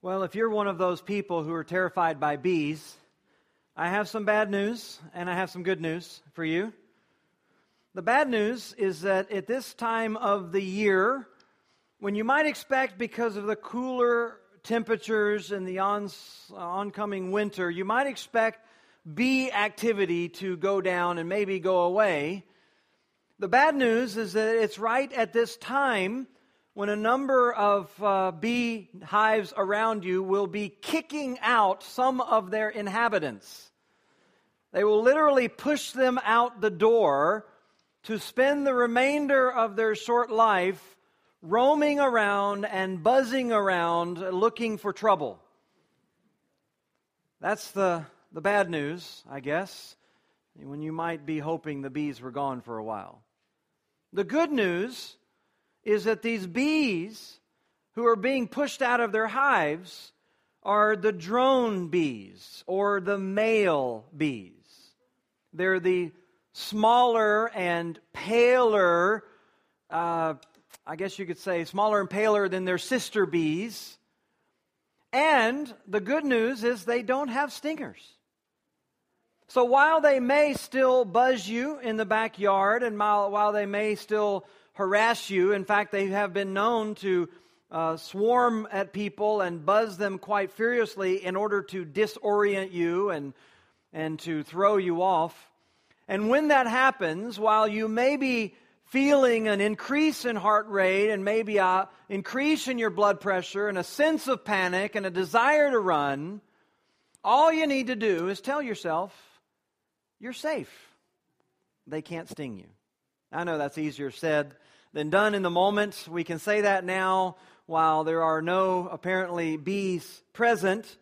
Well, if you're one of those people who are terrified by bees, I have some bad news and I have some good news for you. The bad news is that at this time of the year, when you might expect because of the cooler temperatures and the on, oncoming winter, you might expect bee activity to go down and maybe go away. The bad news is that it's right at this time when a number of uh, bee hives around you will be kicking out some of their inhabitants. They will literally push them out the door to spend the remainder of their short life roaming around and buzzing around looking for trouble. That's the, the bad news, I guess, when you might be hoping the bees were gone for a while. The good news is that these bees who are being pushed out of their hives are the drone bees or the male bees. They're the smaller and paler, uh, I guess you could say, smaller and paler than their sister bees. And the good news is they don't have stingers. So while they may still buzz you in the backyard and while, while they may still harass you. In fact, they have been known to uh, swarm at people and buzz them quite furiously in order to disorient you and, and to throw you off. And when that happens, while you may be feeling an increase in heart rate and maybe an increase in your blood pressure and a sense of panic and a desire to run, all you need to do is tell yourself, you're safe. They can't sting you. I know that's easier said than done in the moment. We can say that now while there are no apparently bees present.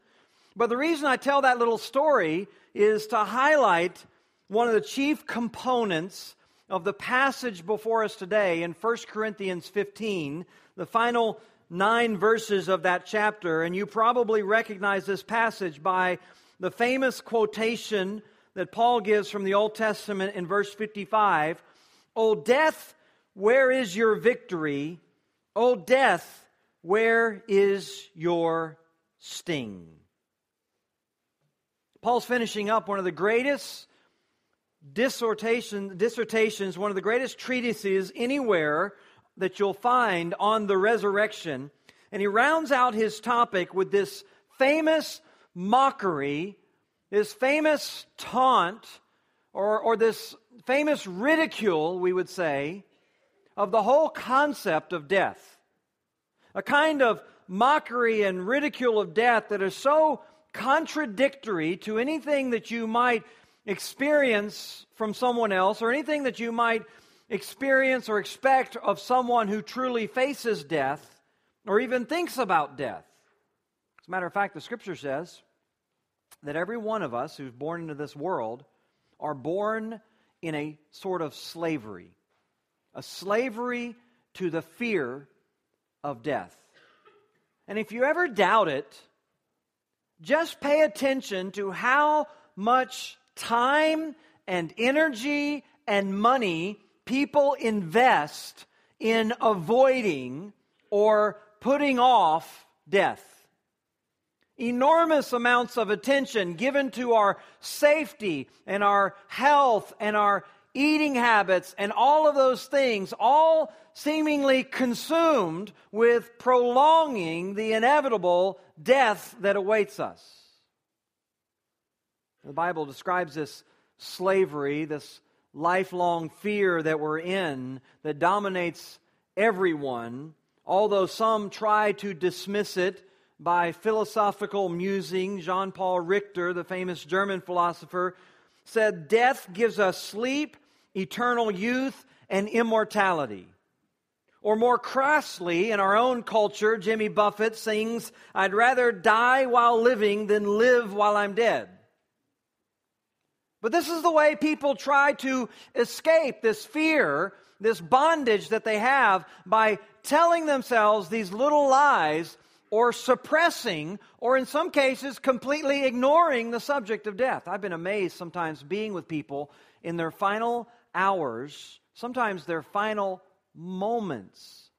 But the reason I tell that little story is to highlight one of the chief components of the passage before us today in 1 Corinthians 15, the final nine verses of that chapter. And you probably recognize this passage by the famous quotation that Paul gives from the Old Testament in verse 55 O death, where is your victory? O death, where is your sting? Paul's finishing up one of the greatest dissertation, dissertations, one of the greatest treatises anywhere that you'll find on the resurrection. And he rounds out his topic with this famous mockery, this famous taunt, or, or this famous ridicule, we would say, of the whole concept of death. A kind of mockery and ridicule of death that is so contradictory to anything that you might experience from someone else or anything that you might experience or expect of someone who truly faces death or even thinks about death. As a matter of fact, the scripture says that every one of us who's born into this world are born in a sort of slavery a slavery to the fear of death. And if you ever doubt it, just pay attention to how much time and energy and money people invest in avoiding or putting off death. Enormous amounts of attention given to our safety and our health and our eating habits, and all of those things, all seemingly consumed with prolonging the inevitable death that awaits us. The Bible describes this slavery, this lifelong fear that we're in that dominates everyone, although some try to dismiss it by philosophical musing. Jean Paul Richter, the famous German philosopher, said, Death gives us sleep eternal youth, and immortality. Or more crassly, in our own culture, Jimmy Buffett sings, I'd rather die while living than live while I'm dead. But this is the way people try to escape this fear, this bondage that they have by telling themselves these little lies or suppressing, or in some cases, completely ignoring the subject of death. I've been amazed sometimes being with people in their final hours, sometimes their final moments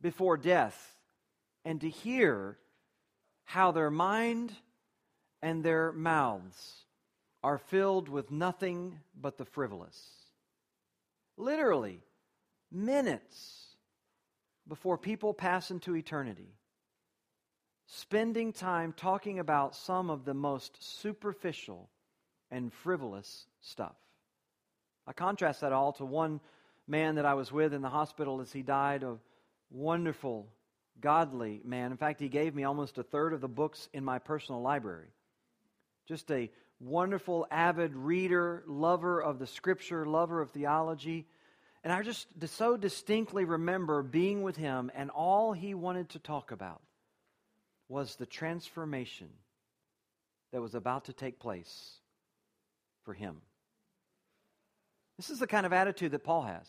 before death, and to hear how their mind and their mouths are filled with nothing but the frivolous. Literally, minutes before people pass into eternity, spending time talking about some of the most superficial and frivolous stuff. I contrast that all to one man that I was with in the hospital as he died, a wonderful, godly man. In fact, he gave me almost a third of the books in my personal library. Just a wonderful, avid reader, lover of the scripture, lover of theology. And I just so distinctly remember being with him, and all he wanted to talk about was the transformation that was about to take place for him. This is the kind of attitude that Paul has.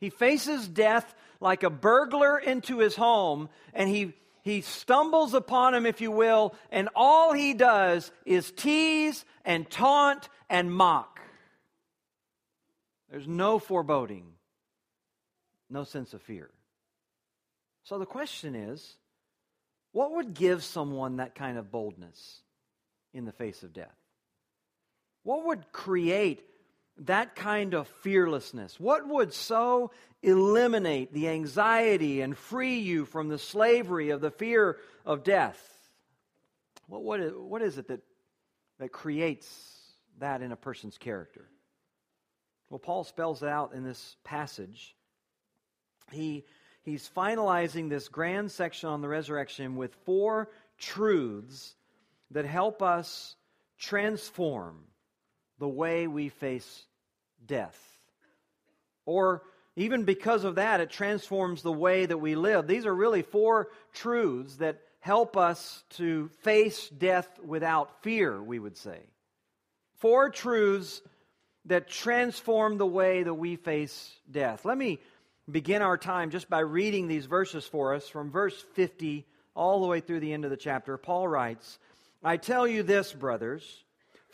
He faces death like a burglar into his home, and he, he stumbles upon him, if you will, and all he does is tease and taunt and mock. There's no foreboding, no sense of fear. So the question is what would give someone that kind of boldness in the face of death? What would create that kind of fearlessness? What would so eliminate the anxiety and free you from the slavery of the fear of death? What, what, is, what is it that, that creates that in a person's character? Well, Paul spells it out in this passage. He, he's finalizing this grand section on the resurrection with four truths that help us transform the way we face death. Or even because of that, it transforms the way that we live. These are really four truths that help us to face death without fear, we would say. Four truths that transform the way that we face death. Let me begin our time just by reading these verses for us from verse 50 all the way through the end of the chapter. Paul writes, I tell you this, brothers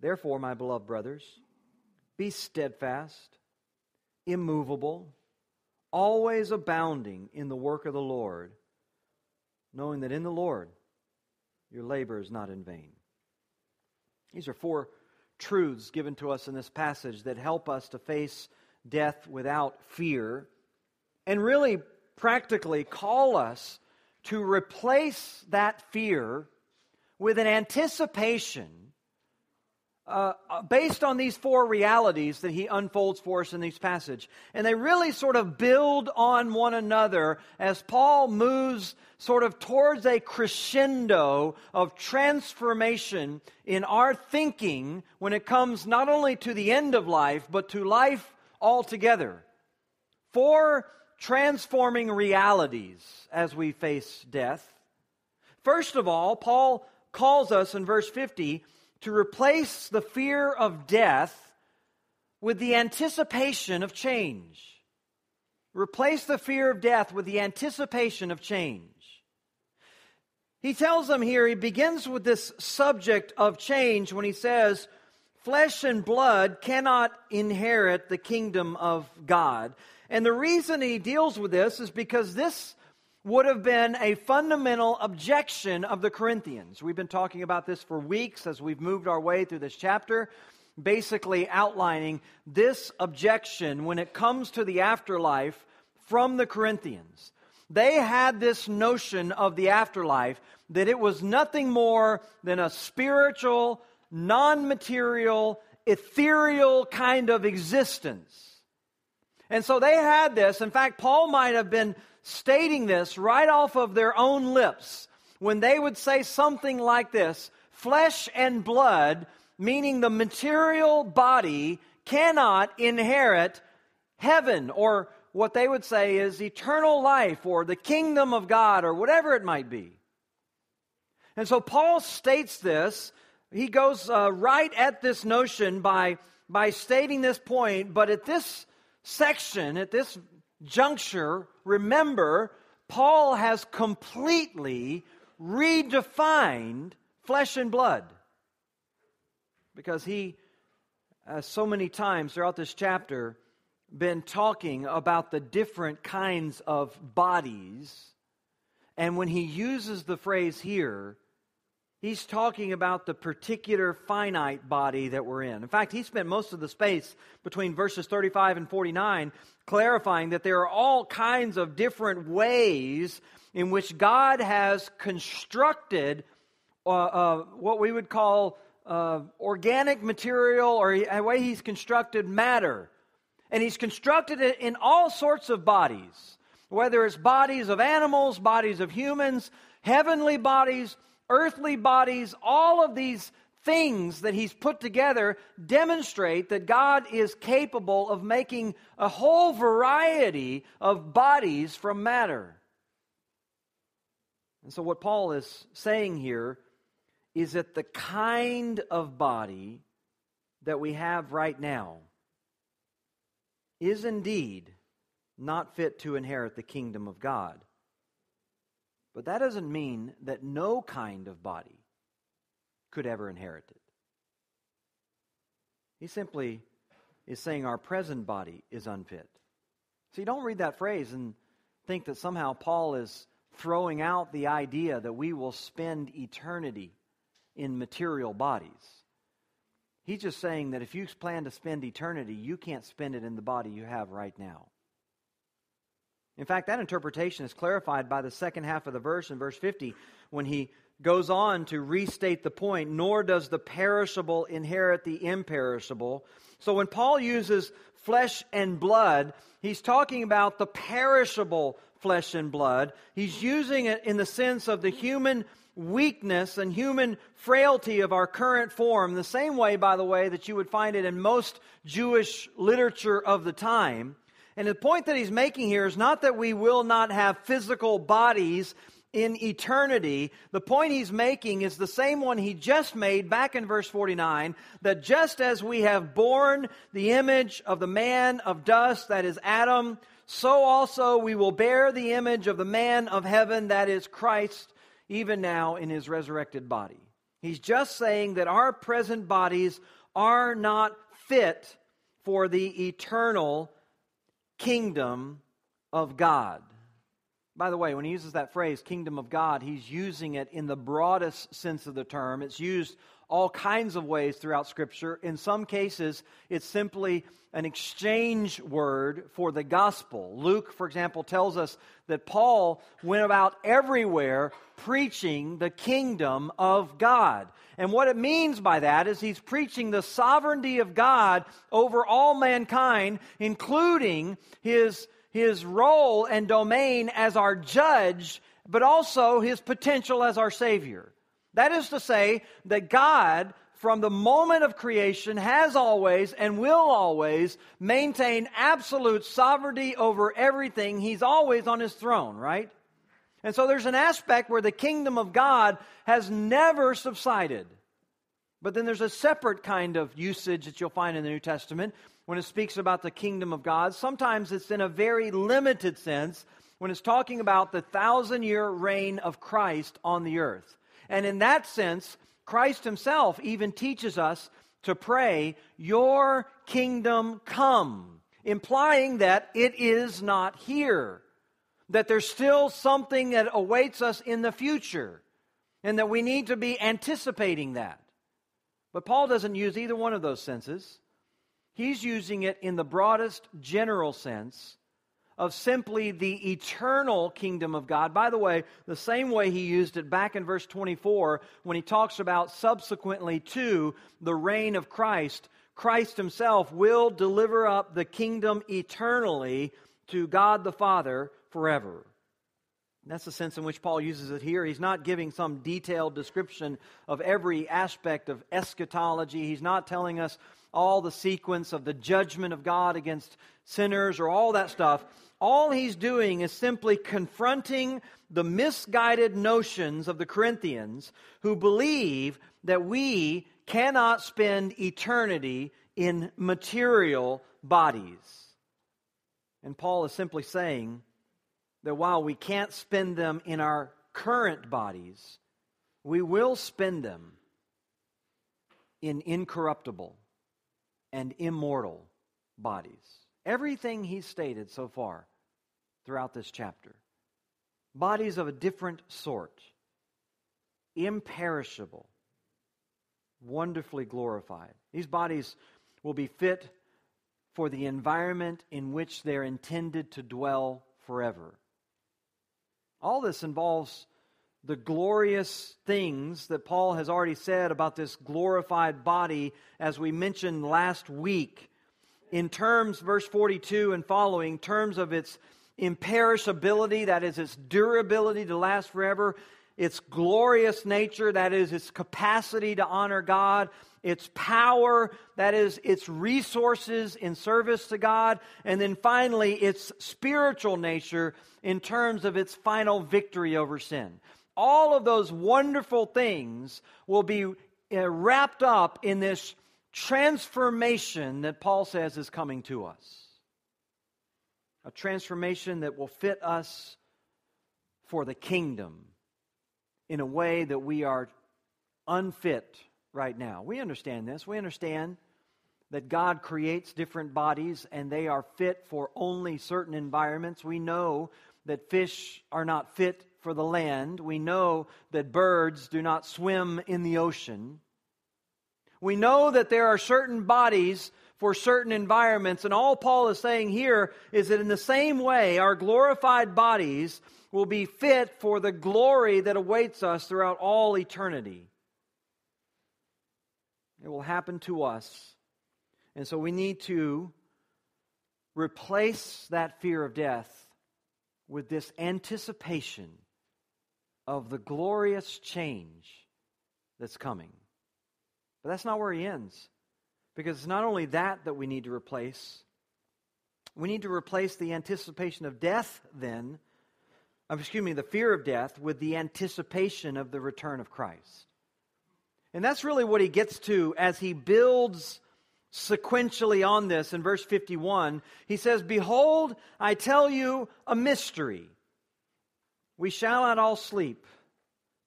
Therefore, my beloved brothers, be steadfast, immovable, always abounding in the work of the Lord, knowing that in the Lord your labor is not in vain. These are four truths given to us in this passage that help us to face death without fear and really practically call us to replace that fear with an anticipation uh, uh, based on these four realities that he unfolds for us in this passage. And they really sort of build on one another as Paul moves sort of towards a crescendo of transformation in our thinking when it comes not only to the end of life, but to life altogether. Four transforming realities as we face death. First of all, Paul calls us in verse 50 to replace the fear of death with the anticipation of change. Replace the fear of death with the anticipation of change. He tells them here, he begins with this subject of change when he says, Flesh and blood cannot inherit the kingdom of God. And the reason he deals with this is because this would have been a fundamental objection of the Corinthians. We've been talking about this for weeks as we've moved our way through this chapter, basically outlining this objection when it comes to the afterlife from the Corinthians. They had this notion of the afterlife that it was nothing more than a spiritual, non material, ethereal kind of existence. And so they had this. In fact, Paul might have been stating this right off of their own lips when they would say something like this flesh and blood, meaning the material body, cannot inherit heaven or what they would say is eternal life or the kingdom of God or whatever it might be. And so Paul states this. He goes uh, right at this notion by, by stating this point, but at this section, at this juncture, remember, Paul has completely redefined flesh and blood. Because he, has so many times throughout this chapter, been talking about the different kinds of bodies. And when he uses the phrase here, he's talking about the particular finite body that we're in. In fact, he spent most of the space between verses 35 and 49 clarifying that there are all kinds of different ways in which God has constructed uh, uh, what we would call uh, organic material or a way he's constructed matter. And he's constructed it in all sorts of bodies, whether it's bodies of animals, bodies of humans, heavenly bodies, earthly bodies, all of these things that he's put together demonstrate that God is capable of making a whole variety of bodies from matter. And so, what Paul is saying here is that the kind of body that we have right now is indeed not fit to inherit the kingdom of God. But that doesn't mean that no kind of body could ever inherit it. He simply is saying our present body is unfit. You don't read that phrase and think that somehow Paul is throwing out the idea that we will spend eternity in material bodies. He's just saying that if you plan to spend eternity, you can't spend it in the body you have right now. In fact, that interpretation is clarified by the second half of the verse in verse 50 when he goes on to restate the point nor does the perishable inherit the imperishable. So when Paul uses flesh and blood, he's talking about the perishable flesh and blood. He's using it in the sense of the human weakness and human frailty of our current form, the same way, by the way, that you would find it in most Jewish literature of the time. And the point that he's making here is not that we will not have physical bodies in eternity. The point he's making is the same one he just made back in verse 49 that just as we have borne the image of the man of dust, that is Adam, so also we will bear the image of the man of heaven, that is Christ, even now in his resurrected body. He's just saying that our present bodies are not fit for the eternal kingdom of God. By the way, when he uses that phrase, kingdom of God, he's using it in the broadest sense of the term. It's used all kinds of ways throughout Scripture. In some cases, it's simply an exchange word for the gospel. Luke, for example, tells us that Paul went about everywhere preaching the kingdom of God. And what it means by that is he's preaching the sovereignty of God over all mankind, including his, his role and domain as our judge, but also his potential as our Savior. That is to say, that God, from the moment of creation, has always and will always maintain absolute sovereignty over everything. He's always on his throne, right? And so there's an aspect where the kingdom of God has never subsided. But then there's a separate kind of usage that you'll find in the New Testament when it speaks about the kingdom of God. Sometimes it's in a very limited sense when it's talking about the thousand year reign of Christ on the earth. And in that sense, Christ himself even teaches us to pray, Your kingdom come, implying that it is not here, that there's still something that awaits us in the future, and that we need to be anticipating that. But Paul doesn't use either one of those senses. He's using it in the broadest general sense of simply the eternal kingdom of God. By the way, the same way he used it back in verse 24 when he talks about subsequently to the reign of Christ. Christ himself will deliver up the kingdom eternally to God the Father forever. That's the sense in which Paul uses it here. He's not giving some detailed description of every aspect of eschatology. He's not telling us all the sequence of the judgment of God against sinners or all that stuff. All he's doing is simply confronting the misguided notions of the Corinthians who believe that we cannot spend eternity in material bodies. And Paul is simply saying, that while we can't spend them in our current bodies, we will spend them in incorruptible and immortal bodies. Everything he's stated so far throughout this chapter bodies of a different sort, imperishable, wonderfully glorified. These bodies will be fit for the environment in which they're intended to dwell forever. All this involves the glorious things that Paul has already said about this glorified body, as we mentioned last week, in terms, verse 42 and following, terms of its imperishability, that is, its durability to last forever, its glorious nature, that is, its capacity to honor God, its power, that is, its resources in service to God, and then finally, its spiritual nature in terms of its final victory over sin. All of those wonderful things will be uh, wrapped up in this transformation that Paul says is coming to us. A transformation that will fit us for the kingdom in a way that we are unfit right now. We understand this. We understand that God creates different bodies and they are fit for only certain environments. We know that fish are not fit for the land. We know that birds do not swim in the ocean. We know that there are certain bodies for certain environments. And all Paul is saying here is that in the same way, our glorified bodies will be fit for the glory that awaits us throughout all eternity. It will happen to us. And so we need to replace that fear of death with this anticipation of the glorious change that's coming. But that's not where he ends. Because it's not only that that we need to replace, we need to replace the anticipation of death then, um, excuse me, the fear of death with the anticipation of the return of Christ. And that's really what he gets to as he builds sequentially on this in verse 51. He says, Behold, I tell you a mystery. We shall not all sleep,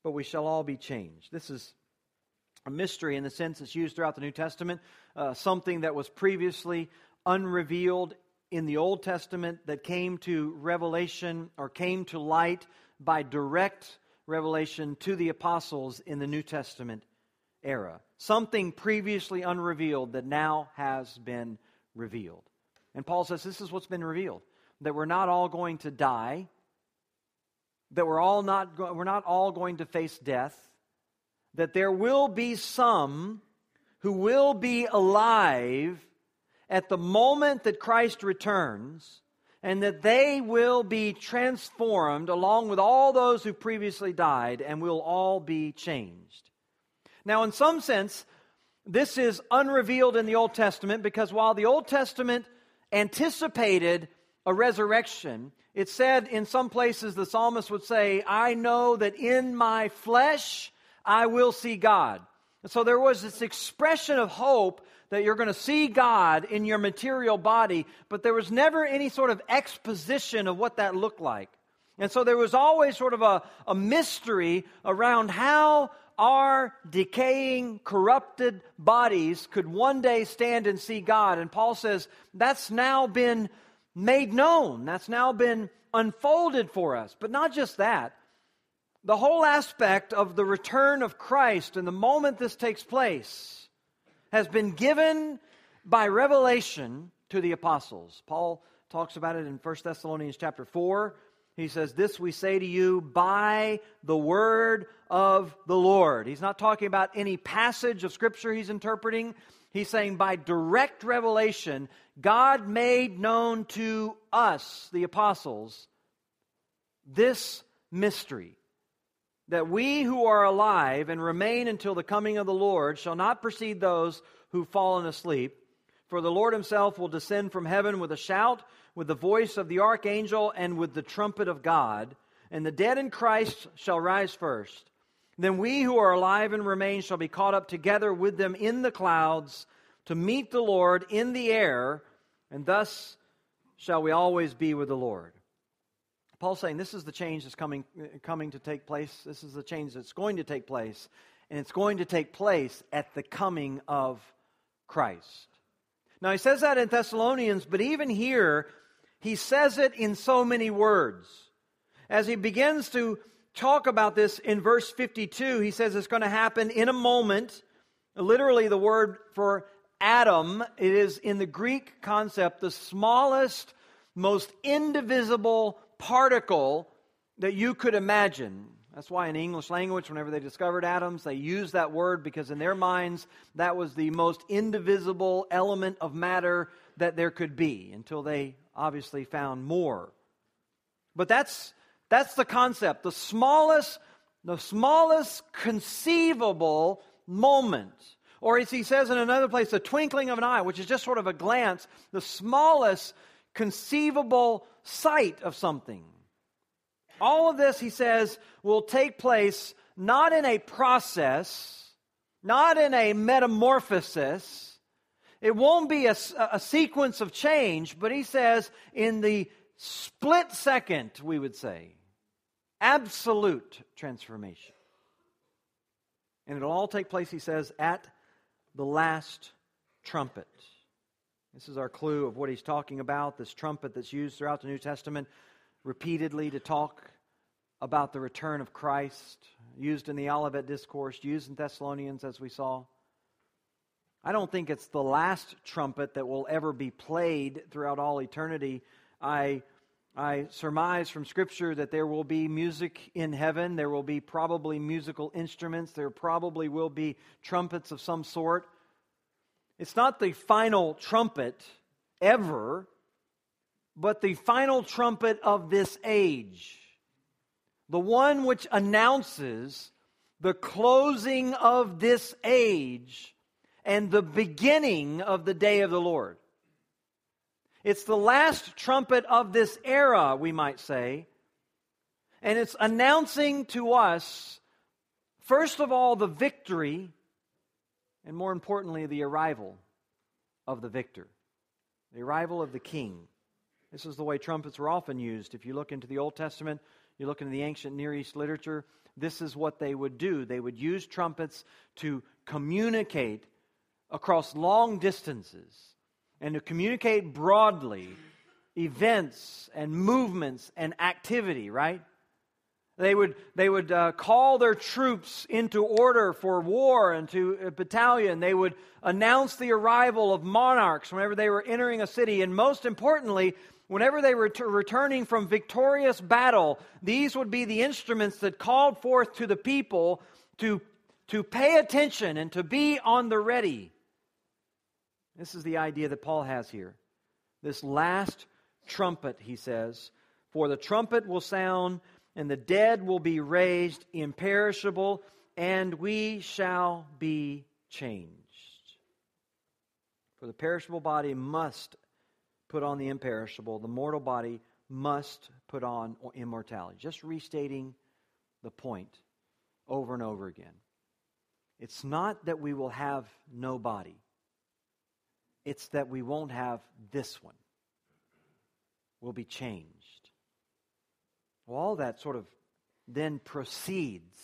but we shall all be changed. This is a mystery in the sense it's used throughout the New Testament, uh, something that was previously unrevealed in the Old Testament that came to revelation or came to light by direct revelation to the apostles in the New Testament era. Something previously unrevealed that now has been revealed. And Paul says this is what's been revealed that we're not all going to die, that we're, all not go- we're not all going to face death, that there will be some who will be alive at the moment that Christ returns, and that they will be transformed along with all those who previously died, and will all be changed. Now, in some sense, this is unrevealed in the Old Testament because while the Old Testament anticipated a resurrection, it said in some places the psalmist would say, I know that in my flesh I will see God. And so there was this expression of hope that you're going to see God in your material body, but there was never any sort of exposition of what that looked like. And so there was always sort of a, a mystery around how our decaying, corrupted bodies could one day stand and see God. And Paul says that's now been made known, that's now been unfolded for us. But not just that, the whole aspect of the return of Christ and the moment this takes place has been given by revelation to the apostles. Paul talks about it in 1 Thessalonians chapter 4. He says, This we say to you by the word of the Lord. He's not talking about any passage of Scripture he's interpreting. He's saying, by direct revelation, God made known to us, the apostles, this mystery that we who are alive and remain until the coming of the Lord shall not precede those who've fallen asleep. For the Lord himself will descend from heaven with a shout, with the voice of the archangel, and with the trumpet of God. And the dead in Christ shall rise first. Then we who are alive and remain shall be caught up together with them in the clouds to meet the Lord in the air, and thus shall we always be with the Lord. Paul's saying this is the change that's coming, coming to take place. This is the change that's going to take place. And it's going to take place at the coming of Christ. Now, he says that in Thessalonians, but even here, he says it in so many words. As he begins to talk about this in verse 52, he says it's going to happen in a moment. Literally, the word for atom, it is in the Greek concept the smallest, most indivisible particle that you could imagine. That's why in English language, whenever they discovered atoms, they used that word because in their minds, that was the most indivisible element of matter that there could be until they obviously found more. But that's, that's the concept. The smallest, the smallest conceivable moment. Or as he says in another place, the twinkling of an eye, which is just sort of a glance, the smallest conceivable sight of something. All of this, he says, will take place not in a process, not in a metamorphosis. It won't be a, a sequence of change, but he says in the split second, we would say, absolute transformation. And it'll all take place, he says, at the last trumpet. This is our clue of what he's talking about this trumpet that's used throughout the New Testament repeatedly to talk about the return of Christ, used in the Olivet Discourse, used in Thessalonians, as we saw. I don't think it's the last trumpet that will ever be played throughout all eternity. I, I surmise from Scripture that there will be music in heaven. There will be probably musical instruments. There probably will be trumpets of some sort. It's not the final trumpet ever, but the final trumpet of this age. The one which announces the closing of this age and the beginning of the day of the Lord. It's the last trumpet of this era, we might say. And it's announcing to us, first of all, the victory, and more importantly, the arrival of the victor, the arrival of the king. This is the way trumpets were often used. If you look into the Old Testament, you look into the ancient Near East literature, this is what they would do. They would use trumpets to communicate across long distances and to communicate broadly events and movements and activity, right? They would, they would uh, call their troops into order for war and to a battalion. They would announce the arrival of monarchs whenever they were entering a city. And most importantly, whenever they were returning from victorious battle, these would be the instruments that called forth to the people to, to pay attention and to be on the ready. This is the idea that Paul has here. This last trumpet, he says, for the trumpet will sound and the dead will be raised imperishable, and we shall be changed. For the perishable body must put on the imperishable, the mortal body must put on immortality. Just restating the point over and over again. It's not that we will have no body, it's that we won't have this one. We'll be changed. Well, all that sort of then proceeds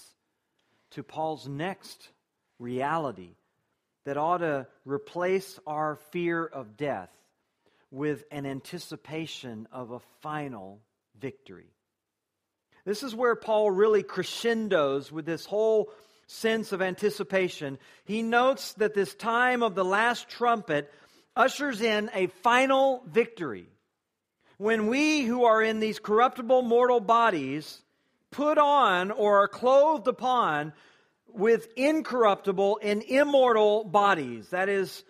to Paul's next reality that ought to replace our fear of death with an anticipation of a final victory. This is where Paul really crescendos with this whole sense of anticipation. He notes that this time of the last trumpet ushers in a final victory when we who are in these corruptible mortal bodies put on or are clothed upon with incorruptible and immortal bodies. That is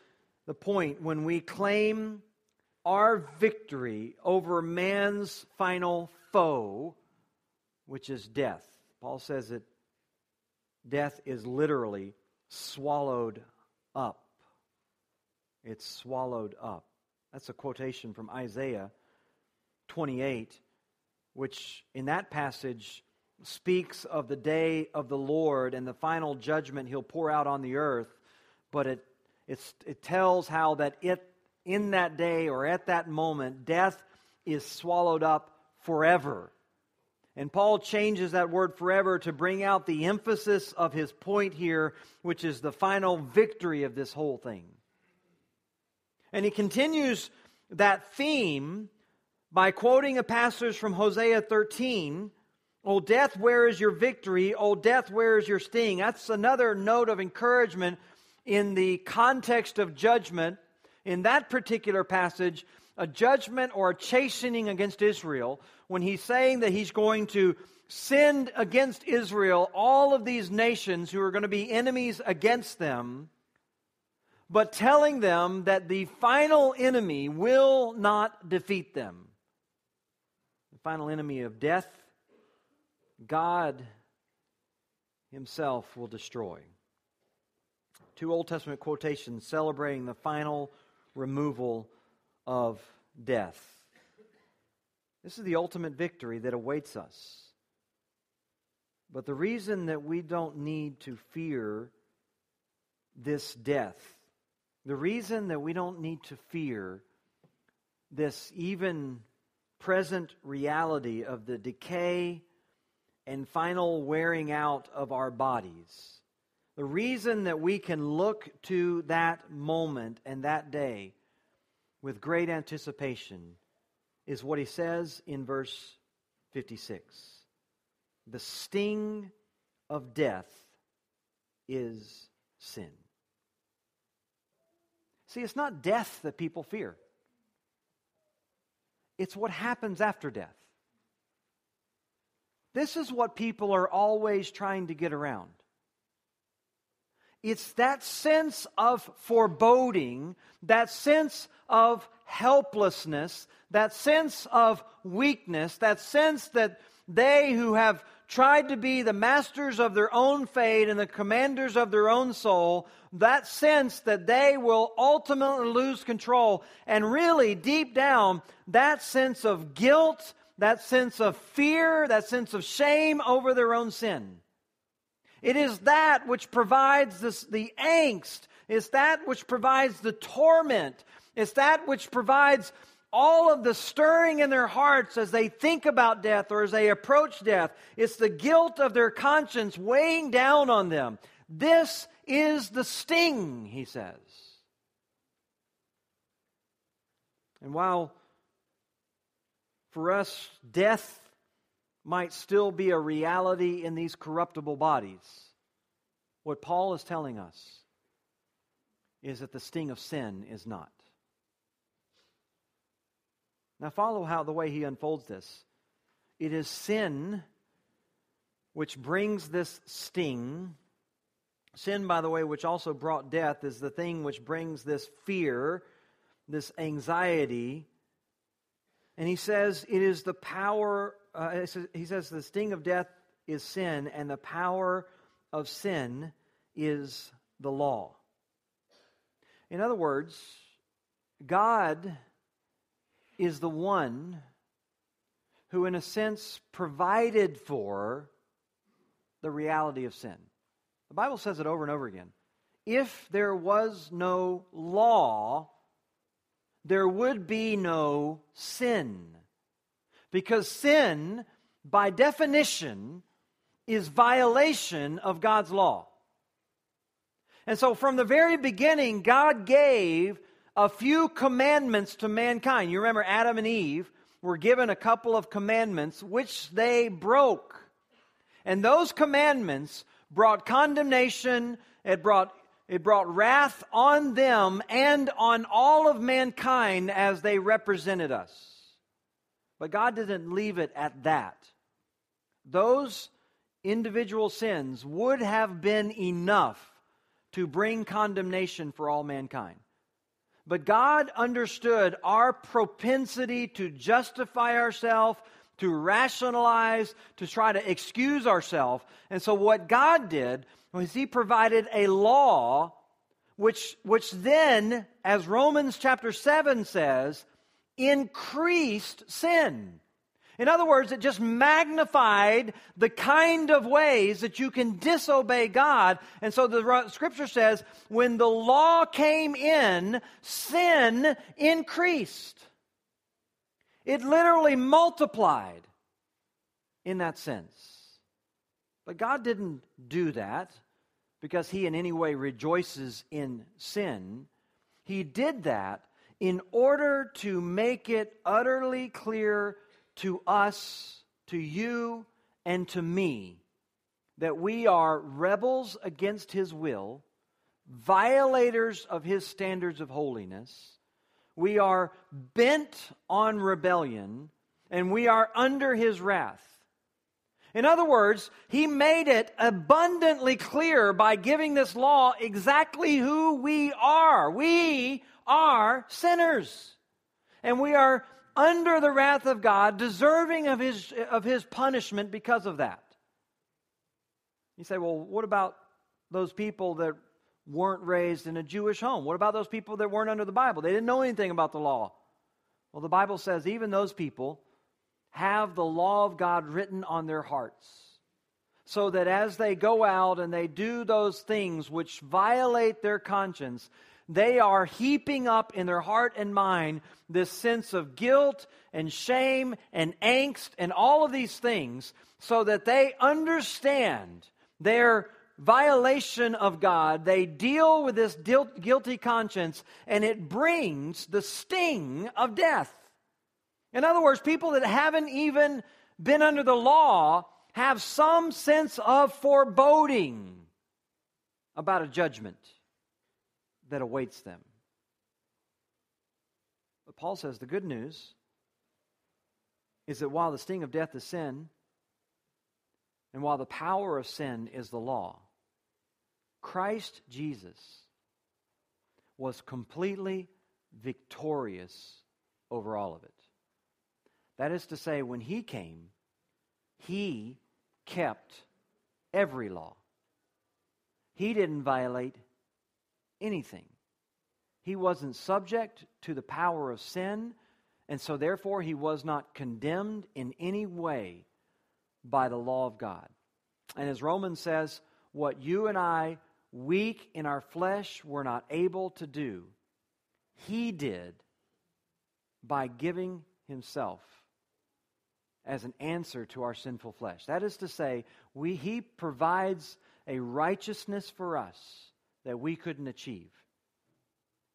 the point when we claim our victory over man's final foe, which is death. Paul says that death is literally swallowed up. It's swallowed up. That's a quotation from Isaiah 28, which in that passage speaks of the day of the Lord and the final judgment he'll pour out on the earth, but it, it tells how that it, in that day or at that moment, death is swallowed up forever. And Paul changes that word forever to bring out the emphasis of his point here, which is the final victory of this whole thing. And he continues that theme by quoting a passage from Hosea 13 O death, where is your victory? O death, where is your sting? That's another note of encouragement in the context of judgment. In that particular passage, a judgment or a chastening against Israel, when he's saying that he's going to send against Israel all of these nations who are going to be enemies against them, but telling them that the final enemy will not defeat them. The final enemy of death God Himself will destroy. Two Old Testament quotations celebrating the final removal of death. This is the ultimate victory that awaits us. But the reason that we don't need to fear this death, the reason that we don't need to fear this even present reality of the decay and final wearing out of our bodies. The reason that we can look to that moment and that day with great anticipation is what he says in verse 56 The sting of death is sin. See, it's not death that people fear, it's what happens after death. This is what people are always trying to get around. It's that sense of foreboding, that sense of helplessness, that sense of weakness, that sense that they who have tried to be the masters of their own fate and the commanders of their own soul, that sense that they will ultimately lose control. And really, deep down, that sense of guilt that sense of fear, that sense of shame over their own sin. It is that which provides this, the angst. It's that which provides the torment. It's that which provides all of the stirring in their hearts as they think about death or as they approach death. It's the guilt of their conscience weighing down on them. This is the sting, he says. And while for us, death might still be a reality in these corruptible bodies. What Paul is telling us is that the sting of sin is not. Now, follow how the way he unfolds this. It is sin which brings this sting. Sin, by the way, which also brought death, is the thing which brings this fear, this anxiety, and he says it is the power, uh, he says the sting of death is sin, and the power of sin is the law. In other words, God is the one who, in a sense, provided for the reality of sin. The Bible says it over and over again. If there was no law, there would be no sin. Because sin, by definition, is violation of God's law. And so, from the very beginning, God gave a few commandments to mankind. You remember Adam and Eve were given a couple of commandments which they broke. And those commandments brought condemnation, it brought it brought wrath on them and on all of mankind as they represented us. But God didn't leave it at that. Those individual sins would have been enough to bring condemnation for all mankind. But God understood our propensity to justify ourselves, to rationalize, to try to excuse ourselves. And so, what God did was He provided a law which, which then, as Romans chapter 7 says, increased sin. In other words, it just magnified the kind of ways that you can disobey God. And so the scripture says, when the law came in, sin increased. It literally multiplied in that sense. But God didn't do that because he in any way rejoices in sin. He did that in order to make it utterly clear to us, to you, and to me that we are rebels against his will, violators of his standards of holiness. We are bent on rebellion, and we are under his wrath. In other words, he made it abundantly clear by giving this law exactly who we are. We are sinners. And we are under the wrath of God, deserving of his, of his punishment because of that. You say, well, what about those people that weren't raised in a Jewish home? What about those people that weren't under the Bible? They didn't know anything about the law. Well, the Bible says even those people have the law of God written on their hearts. So that as they go out and they do those things which violate their conscience, they are heaping up in their heart and mind this sense of guilt and shame and angst and all of these things so that they understand their violation of God. They deal with this guilty conscience and it brings the sting of death. In other words, people that haven't even been under the law have some sense of foreboding about a judgment that awaits them. But Paul says the good news is that while the sting of death is sin, and while the power of sin is the law, Christ Jesus was completely victorious over all of it. That is to say, when he came, he kept every law. He didn't violate anything. He wasn't subject to the power of sin, and so therefore he was not condemned in any way by the law of God. And as Romans says, what you and I, weak in our flesh, were not able to do, he did by giving himself as an answer to our sinful flesh. That is to say, we, he provides a righteousness for us that we couldn't achieve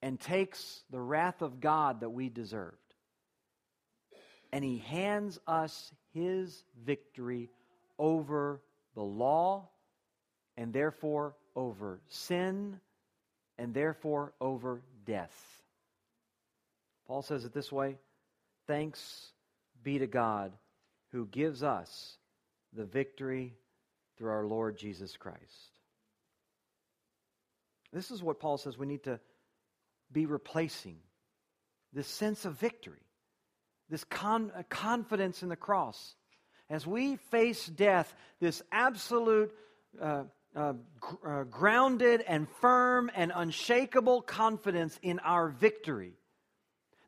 and takes the wrath of God that we deserved. And he hands us his victory over the law and therefore over sin and therefore over death. Paul says it this way Thanks be to God who gives us the victory through our Lord Jesus Christ. This is what Paul says we need to be replacing this sense of victory, this con- uh, confidence in the cross. As we face death, this absolute, uh, uh, gr- uh, grounded and firm and unshakable confidence in our victory.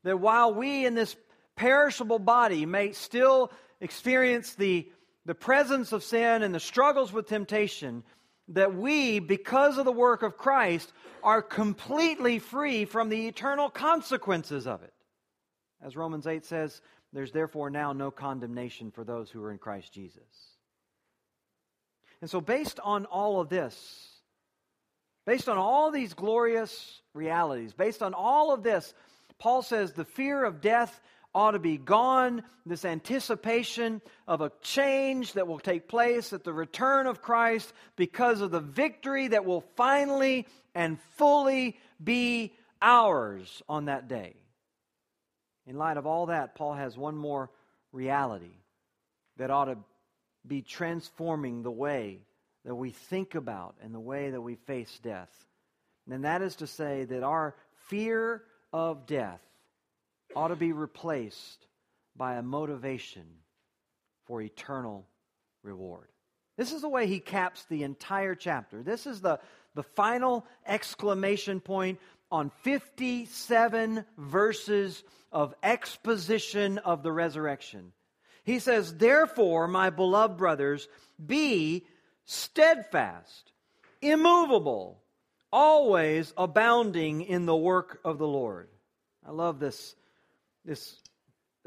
That while we in this perishable body may still experience the, the presence of sin and the struggles with temptation, that we, because of the work of Christ, are completely free from the eternal consequences of it. As Romans 8 says, there's therefore now no condemnation for those who are in Christ Jesus. And so, based on all of this, based on all these glorious realities, based on all of this, Paul says the fear of death ought to be gone, this anticipation of a change that will take place at the return of Christ because of the victory that will finally and fully be ours on that day. In light of all that, Paul has one more reality that ought to be transforming the way that we think about and the way that we face death. And that is to say that our fear of death ought to be replaced by a motivation for eternal reward. This is the way he caps the entire chapter. This is the, the final exclamation point on 57 verses of exposition of the resurrection. He says, Therefore, my beloved brothers, be steadfast, immovable, always abounding in the work of the Lord. I love this, this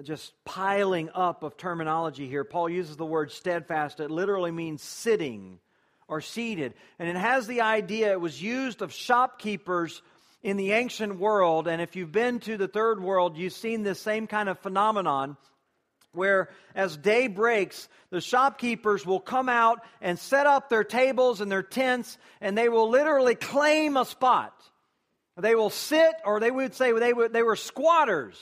just piling up of terminology here. Paul uses the word steadfast. It literally means sitting or seated. And it has the idea, it was used of shopkeepers in the ancient world. And if you've been to the third world, you've seen this same kind of phenomenon where as day breaks, the shopkeepers will come out and set up their tables and their tents, and they will literally claim a spot. They will sit, or they would say they, would, they were squatters.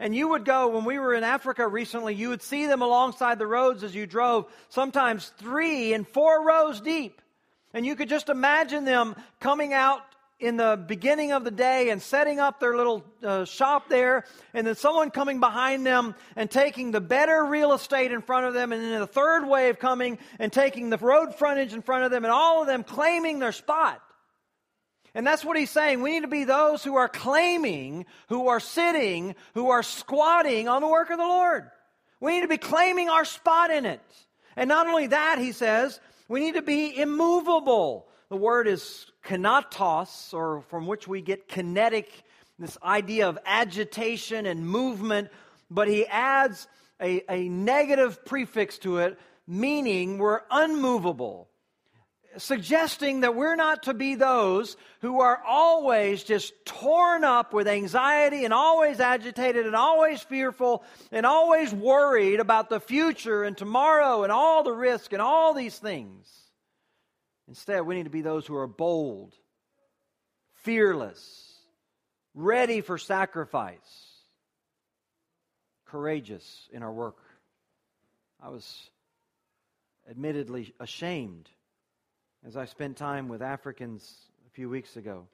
And you would go, when we were in Africa recently, you would see them alongside the roads as you drove, sometimes three and four rows deep. And you could just imagine them coming out in the beginning of the day and setting up their little uh, shop there, and then someone coming behind them and taking the better real estate in front of them, and then the third wave coming and taking the road frontage in front of them, and all of them claiming their spot. And that's what he's saying. We need to be those who are claiming, who are sitting, who are squatting on the work of the Lord. We need to be claiming our spot in it. And not only that, he says, we need to be immovable. The word is kinatos, or from which we get kinetic, this idea of agitation and movement, but he adds a, a negative prefix to it, meaning we're unmovable suggesting that we're not to be those who are always just torn up with anxiety and always agitated and always fearful and always worried about the future and tomorrow and all the risk and all these things. Instead, we need to be those who are bold, fearless, ready for sacrifice, courageous in our work. I was admittedly ashamed as I spent time with Africans a few weeks ago.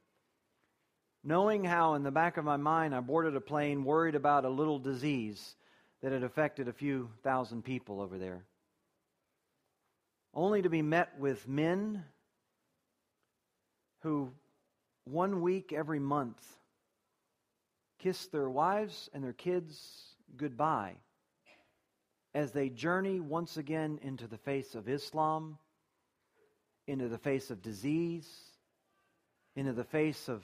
Knowing how, in the back of my mind, I boarded a plane worried about a little disease that had affected a few thousand people over there. Only to be met with men who, one week every month, kiss their wives and their kids goodbye as they journey once again into the face of Islam into the face of disease, into the face of,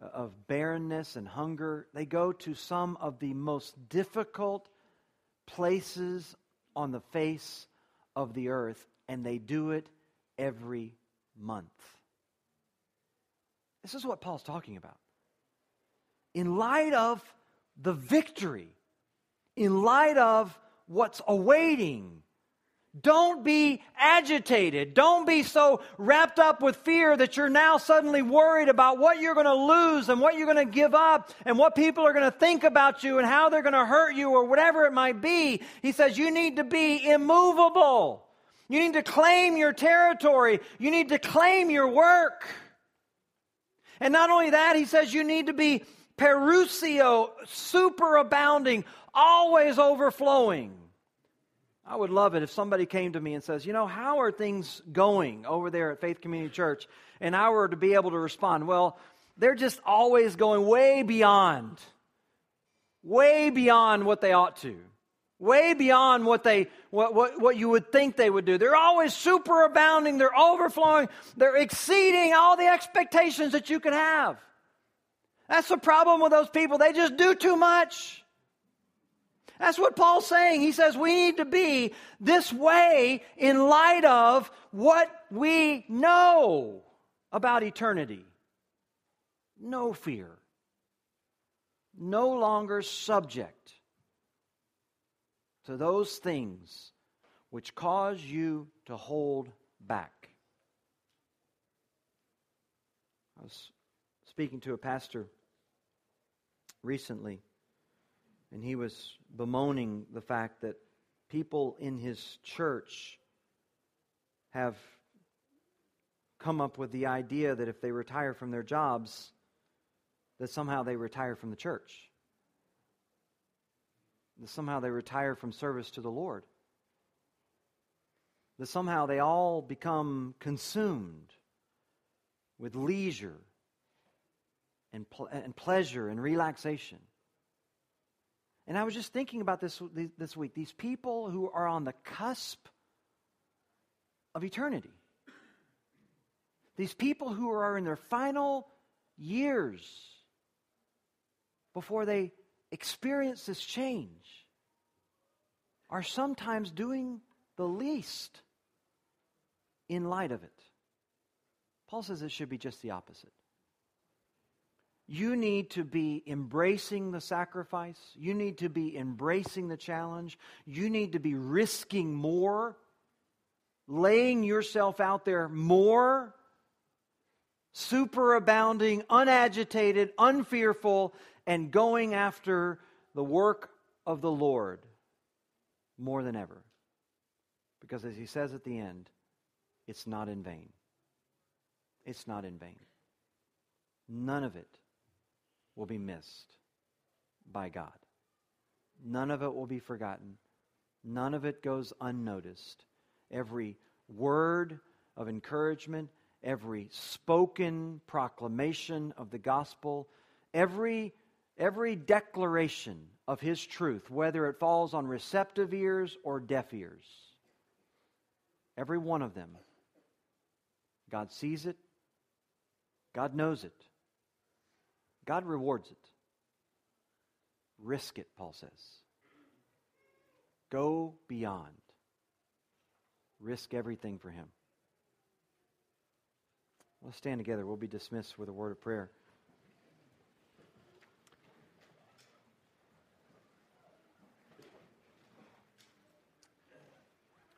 of barrenness and hunger. They go to some of the most difficult places on the face of the earth, and they do it every month. This is what Paul's talking about. In light of the victory, in light of what's awaiting don't be agitated. Don't be so wrapped up with fear that you're now suddenly worried about what you're going to lose and what you're going to give up and what people are going to think about you and how they're going to hurt you or whatever it might be. He says you need to be immovable. You need to claim your territory. You need to claim your work. And not only that, he says you need to be perusio, superabounding, always overflowing. I would love it if somebody came to me and says, You know, how are things going over there at Faith Community Church? And I were to be able to respond, Well, they're just always going way beyond, way beyond what they ought to, way beyond what, they, what, what, what you would think they would do. They're always super abounding, they're overflowing, they're exceeding all the expectations that you could have. That's the problem with those people. They just do too much. That's what Paul's saying. He says we need to be this way in light of what we know about eternity. No fear. No longer subject to those things which cause you to hold back. I was speaking to a pastor recently And he was bemoaning the fact that people in his church have come up with the idea that if they retire from their jobs, that somehow they retire from the church. That somehow they retire from service to the Lord. That somehow they all become consumed with leisure and, pl- and pleasure and relaxation. And I was just thinking about this this week. These people who are on the cusp of eternity. These people who are in their final years before they experience this change are sometimes doing the least in light of it. Paul says it should be just the opposite. You need to be embracing the sacrifice. You need to be embracing the challenge. You need to be risking more, laying yourself out there more, superabounding, unagitated, unfearful, and going after the work of the Lord more than ever. Because as he says at the end, it's not in vain. It's not in vain. None of it will be missed by God. None of it will be forgotten. None of it goes unnoticed. Every word of encouragement, every spoken proclamation of the gospel, every, every declaration of his truth, whether it falls on receptive ears or deaf ears, every one of them, God sees it, God knows it, God rewards it. Risk it, Paul says. Go beyond. Risk everything for Him. Let's stand together. We'll be dismissed with a word of prayer.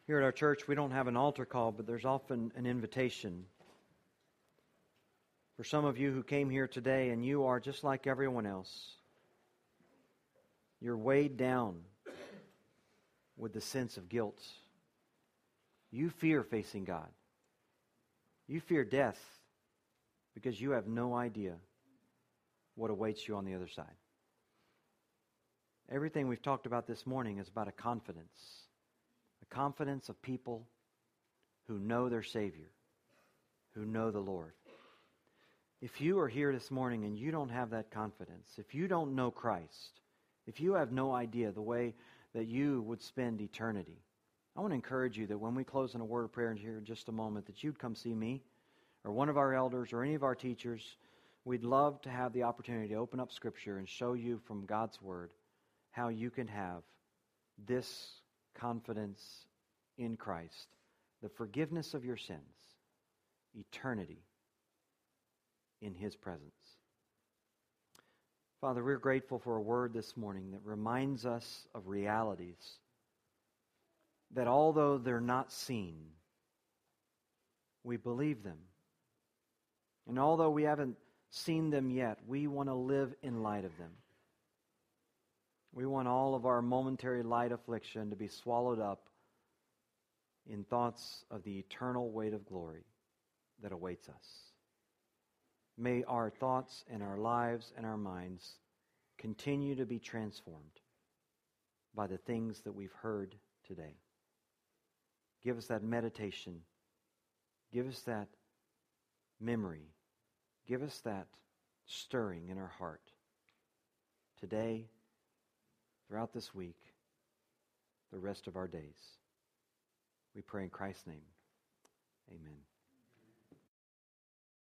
Here at our church, we don't have an altar call, but there's often an invitation for some of you who came here today and you are just like everyone else, you're weighed down with the sense of guilt. You fear facing God. You fear death because you have no idea what awaits you on the other side. Everything we've talked about this morning is about a confidence a confidence of people who know their Savior, who know the Lord. If you are here this morning and you don't have that confidence, if you don't know Christ, if you have no idea the way that you would spend eternity, I want to encourage you that when we close in a word of prayer here in just a moment, that you'd come see me or one of our elders or any of our teachers. We'd love to have the opportunity to open up Scripture and show you from God's Word how you can have this confidence in Christ, the forgiveness of your sins, eternity in His presence. Father, we're grateful for a word this morning that reminds us of realities that although they're not seen, we believe them. And although we haven't seen them yet, we want to live in light of them. We want all of our momentary light affliction to be swallowed up in thoughts of the eternal weight of glory that awaits us. May our thoughts and our lives and our minds continue to be transformed by the things that we've heard today. Give us that meditation. Give us that memory. Give us that stirring in our heart. Today, throughout this week, the rest of our days. We pray in Christ's name. Amen.